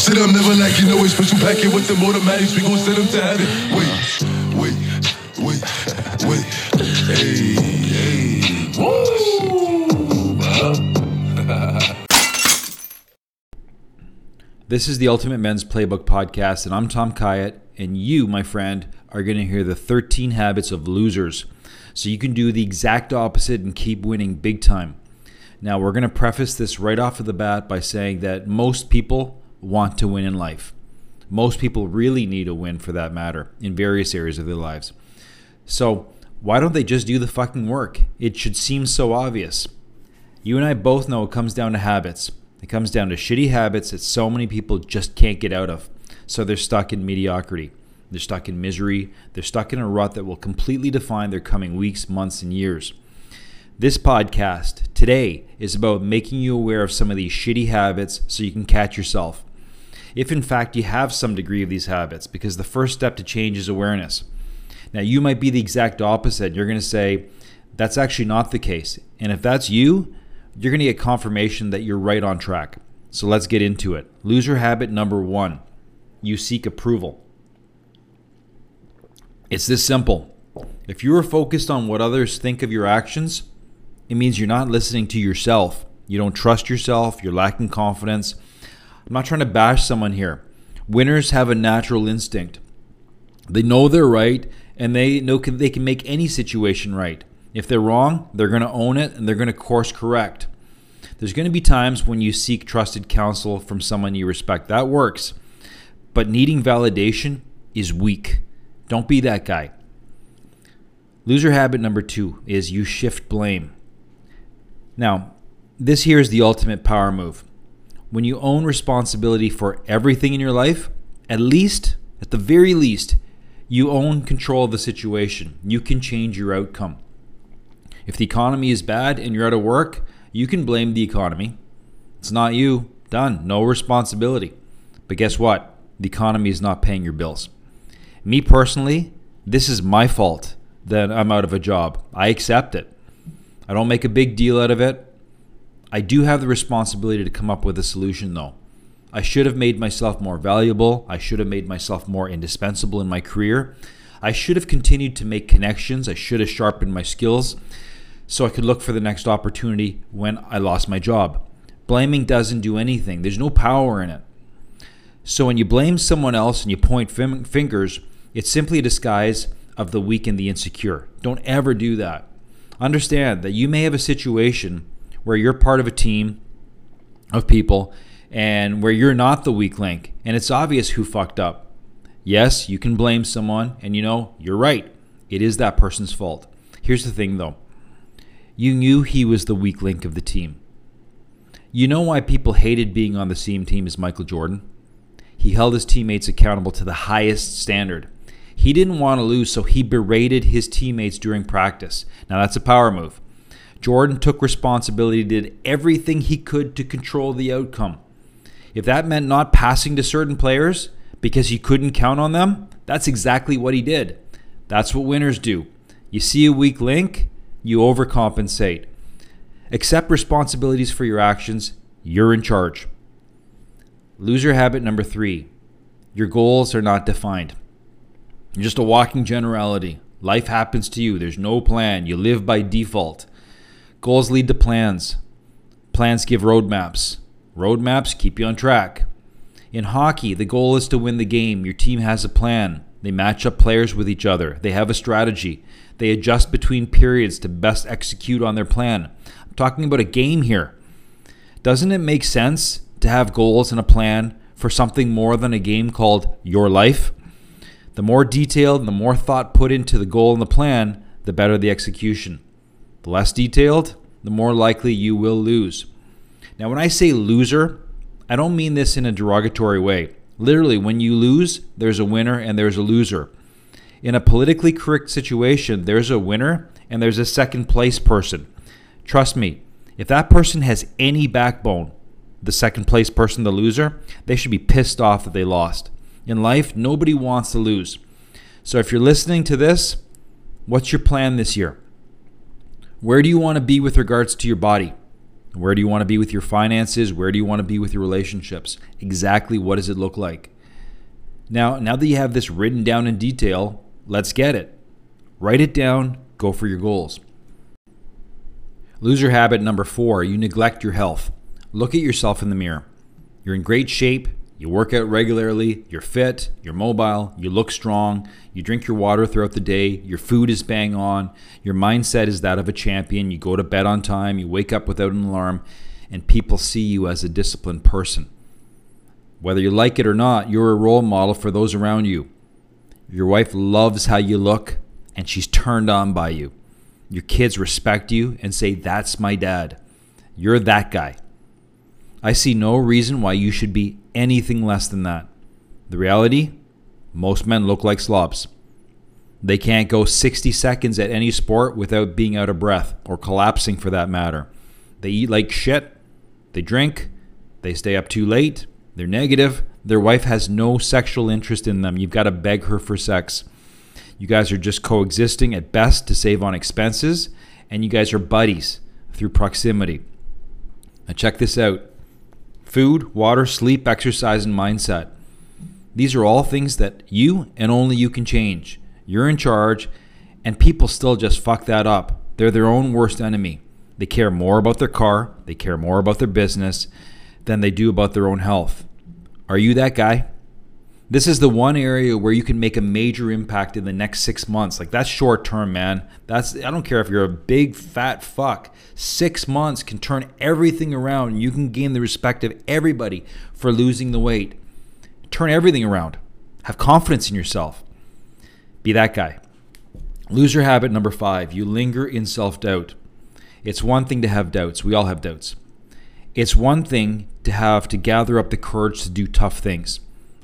Shit, I'm never like you know it's special packet with the automatics. We gon' send them to heaven. Wait, wait, wait, wait. Hey, hey. This is the Ultimate Men's Playbook podcast, and I'm Tom Kyatt, and you, my friend, are going to hear the 13 habits of losers. So you can do the exact opposite and keep winning big time. Now, we're going to preface this right off of the bat by saying that most people want to win in life. Most people really need a win for that matter in various areas of their lives. So, why don't they just do the fucking work? It should seem so obvious. You and I both know it comes down to habits. It comes down to shitty habits that so many people just can't get out of. So they're stuck in mediocrity. They're stuck in misery. They're stuck in a rut that will completely define their coming weeks, months, and years. This podcast today is about making you aware of some of these shitty habits so you can catch yourself. If in fact you have some degree of these habits, because the first step to change is awareness. Now, you might be the exact opposite. You're going to say, that's actually not the case. And if that's you, you're going to get confirmation that you're right on track. So let's get into it. Loser habit number one you seek approval. It's this simple. If you are focused on what others think of your actions, it means you're not listening to yourself. You don't trust yourself, you're lacking confidence. I'm not trying to bash someone here. Winners have a natural instinct. They know they're right and they know they can make any situation right. If they're wrong, they're going to own it and they're going to course correct. There's going to be times when you seek trusted counsel from someone you respect. That works. But needing validation is weak. Don't be that guy. Loser habit number two is you shift blame. Now, this here is the ultimate power move. When you own responsibility for everything in your life, at least, at the very least, you own control of the situation. You can change your outcome. If the economy is bad and you're out of work, you can blame the economy. It's not you. Done. No responsibility. But guess what? The economy is not paying your bills. Me personally, this is my fault that I'm out of a job. I accept it. I don't make a big deal out of it. I do have the responsibility to come up with a solution, though. I should have made myself more valuable. I should have made myself more indispensable in my career. I should have continued to make connections. I should have sharpened my skills so I could look for the next opportunity when I lost my job. Blaming doesn't do anything, there's no power in it. So when you blame someone else and you point fim- fingers, it's simply a disguise of the weak and the insecure. Don't ever do that. Understand that you may have a situation where you're part of a team of people and where you're not the weak link and it's obvious who fucked up. Yes, you can blame someone and you know, you're right. It is that person's fault. Here's the thing though you knew he was the weak link of the team. You know why people hated being on the same team as Michael Jordan? He held his teammates accountable to the highest standard. He didn't want to lose, so he berated his teammates during practice. Now, that's a power move. Jordan took responsibility, did everything he could to control the outcome. If that meant not passing to certain players because he couldn't count on them, that's exactly what he did. That's what winners do. You see a weak link, you overcompensate. Accept responsibilities for your actions. You're in charge. Loser habit number three your goals are not defined. You're just a walking generality. Life happens to you. There's no plan. You live by default. Goals lead to plans. Plans give roadmaps. Roadmaps keep you on track. In hockey, the goal is to win the game. Your team has a plan. They match up players with each other. They have a strategy. They adjust between periods to best execute on their plan. I'm talking about a game here. Doesn't it make sense to have goals and a plan for something more than a game called your life? The more detailed and the more thought put into the goal and the plan, the better the execution. The less detailed, the more likely you will lose. Now, when I say loser, I don't mean this in a derogatory way. Literally, when you lose, there's a winner and there's a loser. In a politically correct situation, there's a winner and there's a second place person. Trust me, if that person has any backbone, the second place person, the loser, they should be pissed off that they lost. In life, nobody wants to lose. So if you're listening to this, what's your plan this year? Where do you want to be with regards to your body? Where do you want to be with your finances? Where do you want to be with your relationships? Exactly what does it look like? Now, now that you have this written down in detail, let's get it. Write it down, go for your goals. Loser habit number four you neglect your health. Look at yourself in the mirror. You're in great shape, you work out regularly, you're fit, you're mobile, you look strong, you drink your water throughout the day, your food is bang on, your mindset is that of a champion, you go to bed on time, you wake up without an alarm, and people see you as a disciplined person. Whether you like it or not, you're a role model for those around you. Your wife loves how you look, and she's turned on by you. Your kids respect you and say, That's my dad. You're that guy. I see no reason why you should be anything less than that. The reality most men look like slobs. They can't go 60 seconds at any sport without being out of breath or collapsing for that matter. They eat like shit. They drink. They stay up too late. They're negative. Their wife has no sexual interest in them. You've got to beg her for sex. You guys are just coexisting at best to save on expenses, and you guys are buddies through proximity. Now, check this out food, water, sleep, exercise, and mindset. These are all things that you and only you can change. You're in charge, and people still just fuck that up. They're their own worst enemy. They care more about their car, they care more about their business than they do about their own health. Are you that guy? This is the one area where you can make a major impact in the next six months. Like that's short term, man. That's I don't care if you're a big fat fuck. Six months can turn everything around. You can gain the respect of everybody for losing the weight. Turn everything around. Have confidence in yourself. Be that guy. Loser habit number five. You linger in self doubt. It's one thing to have doubts. We all have doubts. It's one thing to have to gather up the courage to do tough things.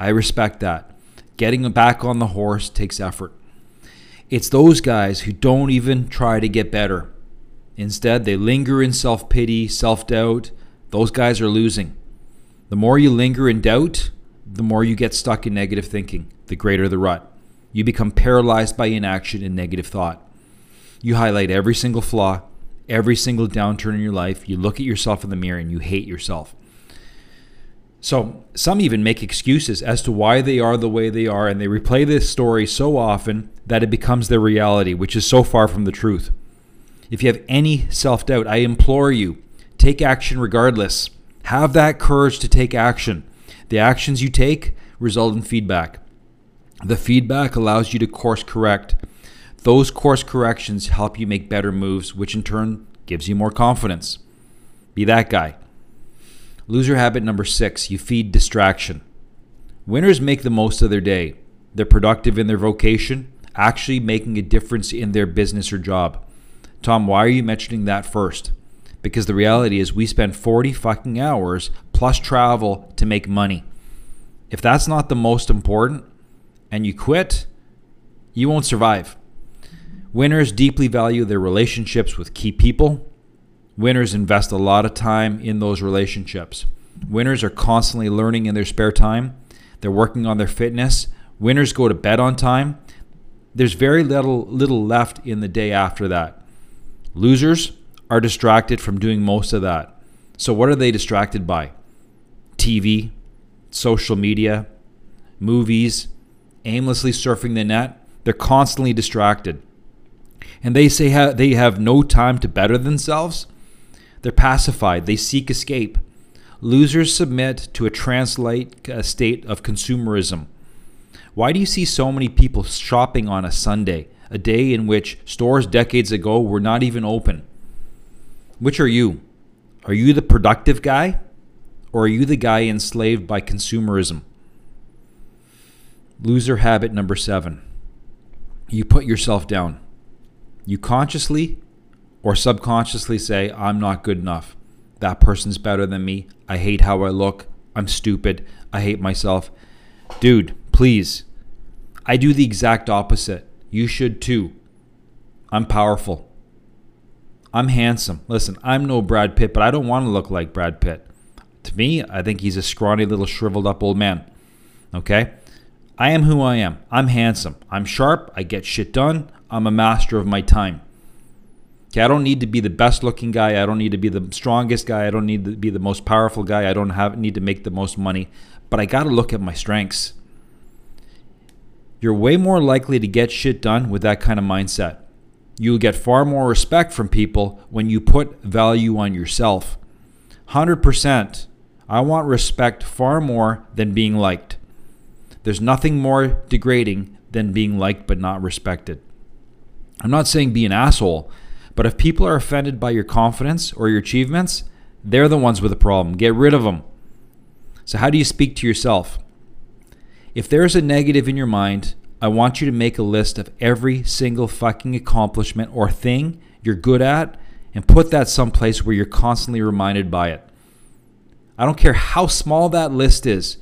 I respect that. Getting back on the horse takes effort. It's those guys who don't even try to get better. Instead, they linger in self pity, self doubt. Those guys are losing. The more you linger in doubt, the more you get stuck in negative thinking, the greater the rut. You become paralyzed by inaction and negative thought. You highlight every single flaw, every single downturn in your life. You look at yourself in the mirror and you hate yourself. So some even make excuses as to why they are the way they are, and they replay this story so often that it becomes their reality, which is so far from the truth. If you have any self doubt, I implore you, take action regardless. Have that courage to take action. The actions you take result in feedback. The feedback allows you to course correct. Those course corrections help you make better moves, which in turn gives you more confidence. Be that guy. Loser habit number six you feed distraction. Winners make the most of their day. They're productive in their vocation, actually making a difference in their business or job. Tom, why are you mentioning that first? Because the reality is, we spend 40 fucking hours plus travel to make money. If that's not the most important and you quit, you won't survive. Winners deeply value their relationships with key people Winners invest a lot of time in those relationships. Winners are constantly learning in their spare time. They're working on their fitness. Winners go to bed on time. There's very little little left in the day after that. Losers are distracted from doing most of that. So what are they distracted by? TV, social media, movies, aimlessly surfing the net. They're constantly distracted. And they say they have no time to better themselves. They're pacified, they seek escape. Losers submit to a translate a state of consumerism. Why do you see so many people shopping on a Sunday, a day in which stores decades ago were not even open? Which are you? Are you the productive guy? Or are you the guy enslaved by consumerism? Loser habit number seven you put yourself down. You consciously or subconsciously say, I'm not good enough. That person's better than me. I hate how I look. I'm stupid. I hate myself. Dude, please. I do the exact opposite. You should too. I'm powerful. I'm handsome. Listen, I'm no Brad Pitt, but I don't want to look like Brad Pitt. To me, I think he's a scrawny little shriveled up old man. Okay? I am who I am. I'm handsome. I'm sharp. I get shit done. I'm a master of my time. Okay, I don't need to be the best looking guy. I don't need to be the strongest guy. I don't need to be the most powerful guy. I don't have need to make the most money, but I got to look at my strengths. You're way more likely to get shit done with that kind of mindset. You'll get far more respect from people when you put value on yourself. 100%. I want respect far more than being liked. There's nothing more degrading than being liked but not respected. I'm not saying be an asshole, but if people are offended by your confidence or your achievements, they're the ones with the problem. Get rid of them. So, how do you speak to yourself? If there's a negative in your mind, I want you to make a list of every single fucking accomplishment or thing you're good at and put that someplace where you're constantly reminded by it. I don't care how small that list is,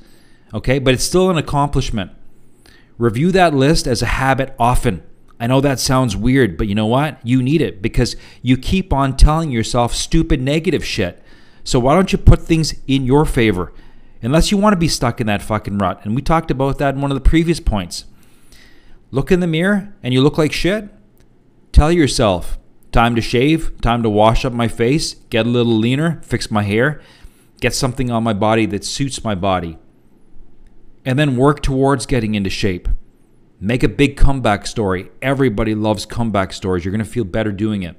okay, but it's still an accomplishment. Review that list as a habit often. I know that sounds weird, but you know what? You need it because you keep on telling yourself stupid negative shit. So why don't you put things in your favor? Unless you want to be stuck in that fucking rut. And we talked about that in one of the previous points. Look in the mirror and you look like shit. Tell yourself, time to shave, time to wash up my face, get a little leaner, fix my hair, get something on my body that suits my body. And then work towards getting into shape. Make a big comeback story. Everybody loves comeback stories. You're going to feel better doing it.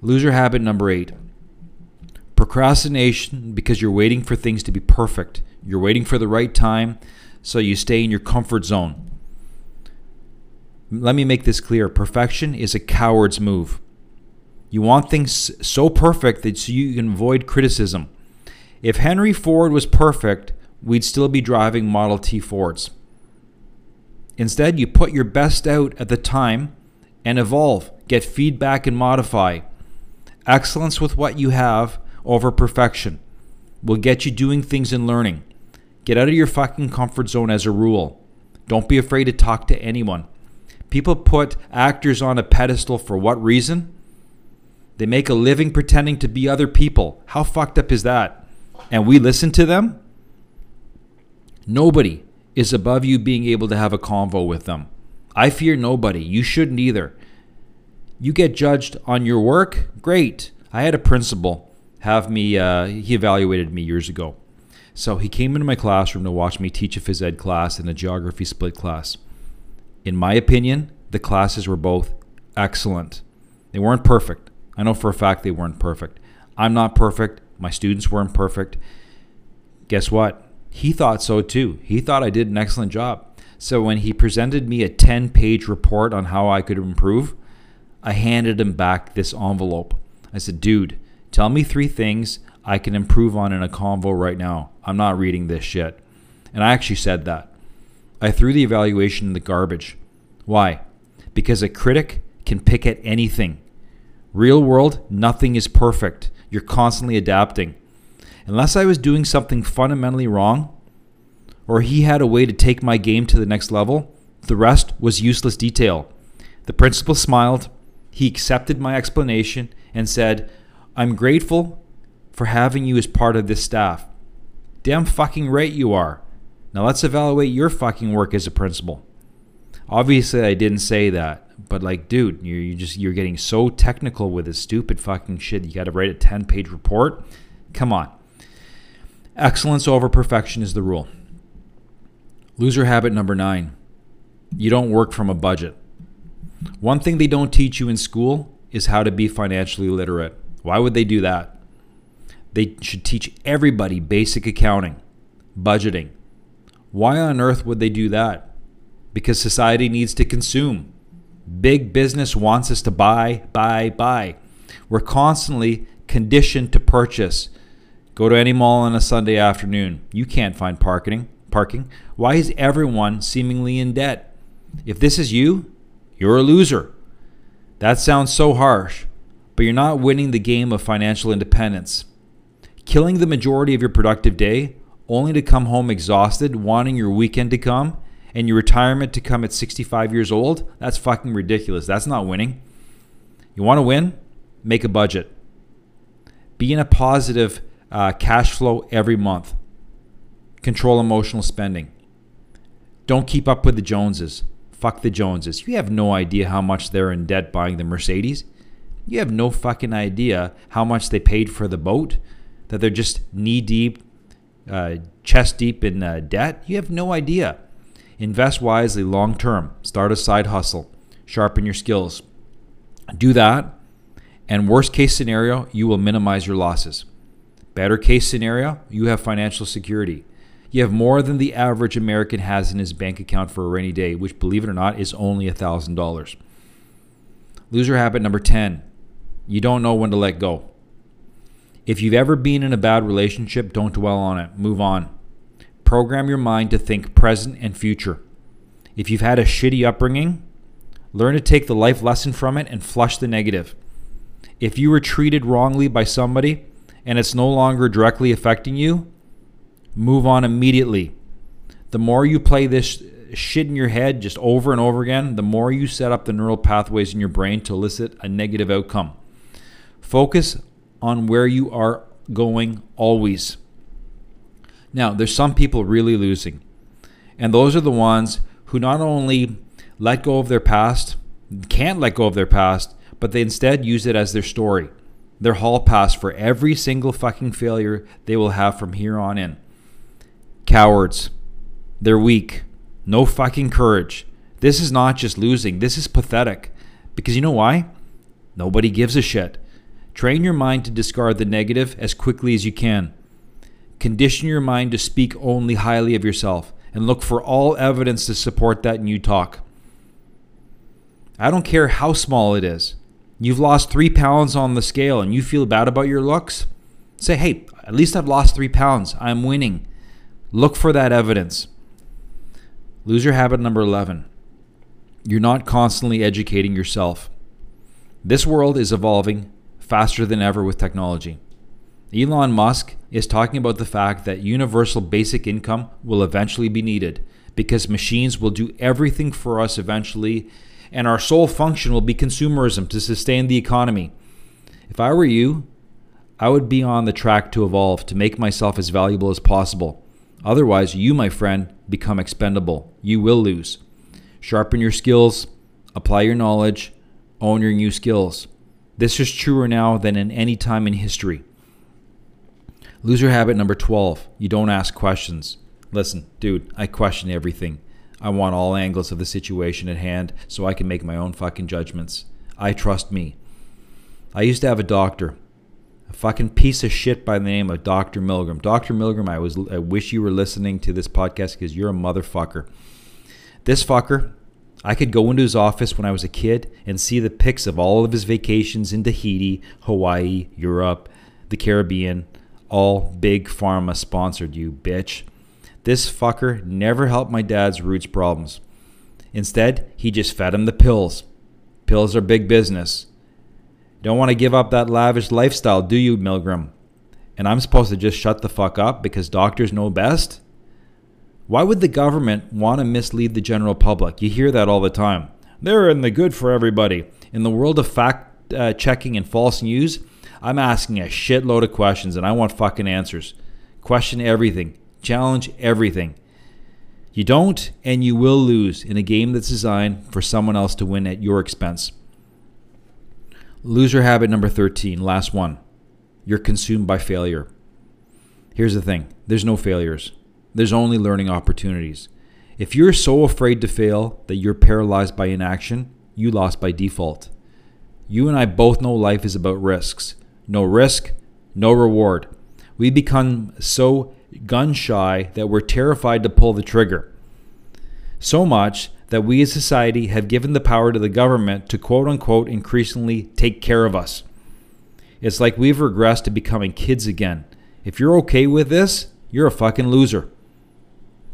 Loser habit number eight procrastination because you're waiting for things to be perfect. You're waiting for the right time, so you stay in your comfort zone. Let me make this clear perfection is a coward's move. You want things so perfect that so you can avoid criticism. If Henry Ford was perfect, we'd still be driving Model T Fords. Instead, you put your best out at the time and evolve, get feedback, and modify. Excellence with what you have over perfection will get you doing things and learning. Get out of your fucking comfort zone as a rule. Don't be afraid to talk to anyone. People put actors on a pedestal for what reason? They make a living pretending to be other people. How fucked up is that? And we listen to them? Nobody is above you being able to have a convo with them. I fear nobody. You shouldn't either. You get judged on your work? Great. I had a principal have me, uh, he evaluated me years ago. So he came into my classroom to watch me teach a phys ed class and a geography split class. In my opinion, the classes were both excellent. They weren't perfect. I know for a fact they weren't perfect. I'm not perfect. My students weren't perfect. Guess what? He thought so too. He thought I did an excellent job. So when he presented me a 10 page report on how I could improve, I handed him back this envelope. I said, dude, tell me three things I can improve on in a convo right now. I'm not reading this shit. And I actually said that. I threw the evaluation in the garbage. Why? Because a critic can pick at anything. Real world, nothing is perfect. You're constantly adapting. Unless I was doing something fundamentally wrong, or he had a way to take my game to the next level, the rest was useless detail. The principal smiled. He accepted my explanation and said, I'm grateful for having you as part of this staff. Damn fucking right you are. Now let's evaluate your fucking work as a principal. Obviously, I didn't say that, but like, dude, you're, you just you're getting so technical with this stupid fucking shit. You got to write a ten page report. Come on. Excellence over perfection is the rule. Loser habit number nine. You don't work from a budget. One thing they don't teach you in school is how to be financially literate. Why would they do that? They should teach everybody basic accounting, budgeting. Why on earth would they do that? Because society needs to consume. Big business wants us to buy, buy, buy. We're constantly conditioned to purchase. Go to any mall on a Sunday afternoon. You can't find parking. Parking. Why is everyone seemingly in debt? If this is you, you're a loser. That sounds so harsh, but you're not winning the game of financial independence. Killing the majority of your productive day only to come home exhausted, wanting your weekend to come and your retirement to come at 65 years old, that's fucking ridiculous. That's not winning. You want to win? Make a budget. Be in a positive uh, cash flow every month. Control emotional spending. Don't keep up with the Joneses. Fuck the Joneses. You have no idea how much they're in debt buying the Mercedes. You have no fucking idea how much they paid for the boat, that they're just knee deep, uh, chest deep in uh, debt. You have no idea. Invest wisely long term. Start a side hustle. Sharpen your skills. Do that. And worst case scenario, you will minimize your losses. Better case scenario, you have financial security. You have more than the average American has in his bank account for a rainy day, which, believe it or not, is only $1,000. Loser habit number 10 you don't know when to let go. If you've ever been in a bad relationship, don't dwell on it. Move on. Program your mind to think present and future. If you've had a shitty upbringing, learn to take the life lesson from it and flush the negative. If you were treated wrongly by somebody and it's no longer directly affecting you, move on immediately. The more you play this shit in your head just over and over again, the more you set up the neural pathways in your brain to elicit a negative outcome. Focus on where you are going always. Now, there's some people really losing, and those are the ones who not only let go of their past, can't let go of their past, but they instead use it as their story, their hall pass for every single fucking failure they will have from here on in. Cowards. They're weak. No fucking courage. This is not just losing, this is pathetic. Because you know why? Nobody gives a shit. Train your mind to discard the negative as quickly as you can. Condition your mind to speak only highly of yourself and look for all evidence to support that new talk. I don't care how small it is. You've lost three pounds on the scale and you feel bad about your looks? Say, hey, at least I've lost three pounds. I'm winning. Look for that evidence. Loser habit number 11. You're not constantly educating yourself. This world is evolving faster than ever with technology. Elon Musk is talking about the fact that universal basic income will eventually be needed because machines will do everything for us eventually, and our sole function will be consumerism to sustain the economy. If I were you, I would be on the track to evolve to make myself as valuable as possible. Otherwise, you, my friend, become expendable. You will lose. Sharpen your skills, apply your knowledge, own your new skills. This is truer now than in any time in history. Loser habit number 12 you don't ask questions. Listen, dude, I question everything. I want all angles of the situation at hand so I can make my own fucking judgments. I trust me. I used to have a doctor, a fucking piece of shit by the name of Dr. Milgram. Dr. Milgram, I was I wish you were listening to this podcast because you're a motherfucker. This fucker I could go into his office when I was a kid and see the pics of all of his vacations in Tahiti, Hawaii, Europe, the Caribbean, all big pharma sponsored, you bitch. This fucker never helped my dad's roots problems. Instead, he just fed him the pills. Pills are big business. Don't want to give up that lavish lifestyle, do you, Milgram? And I'm supposed to just shut the fuck up because doctors know best? Why would the government want to mislead the general public? You hear that all the time. They're in the good for everybody. In the world of fact uh, checking and false news, I'm asking a shitload of questions and I want fucking answers. Question everything, challenge everything. You don't, and you will lose in a game that's designed for someone else to win at your expense. Loser habit number 13, last one. You're consumed by failure. Here's the thing there's no failures there's only learning opportunities. If you're so afraid to fail that you're paralyzed by inaction, you lost by default. You and I both know life is about risks. No risk, no reward. We become so gun shy that we're terrified to pull the trigger. So much that we as society have given the power to the government to quote unquote increasingly take care of us. It's like we've regressed to becoming kids again. If you're okay with this, you're a fucking loser.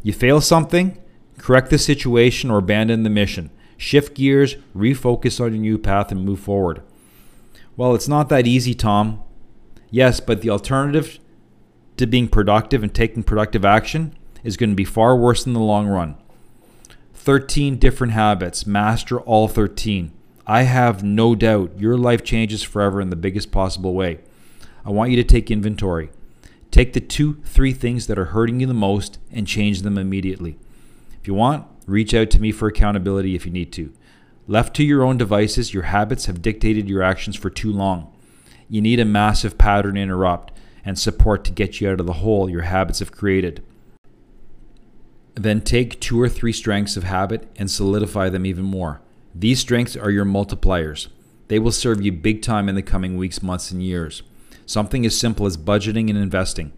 You fail something, correct the situation or abandon the mission. Shift gears, refocus on your new path, and move forward. Well, it's not that easy, Tom. Yes, but the alternative to being productive and taking productive action is going to be far worse in the long run. 13 different habits. Master all 13. I have no doubt your life changes forever in the biggest possible way. I want you to take inventory. Take the two, three things that are hurting you the most and change them immediately. If you want, reach out to me for accountability if you need to. Left to your own devices, your habits have dictated your actions for too long. You need a massive pattern interrupt and support to get you out of the hole your habits have created. Then take two or three strengths of habit and solidify them even more. These strengths are your multipliers. They will serve you big time in the coming weeks, months, and years. Something as simple as budgeting and investing.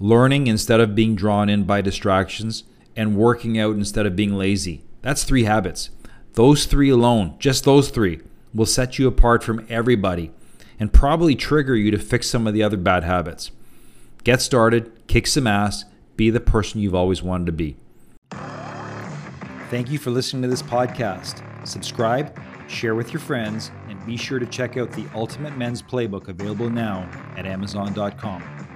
Learning instead of being drawn in by distractions, and working out instead of being lazy. That's three habits. Those three alone, just those three, will set you apart from everybody and probably trigger you to fix some of the other bad habits. Get started, kick some ass, be the person you've always wanted to be. Thank you for listening to this podcast. Subscribe, share with your friends, and be sure to check out the Ultimate Men's Playbook available now at Amazon.com.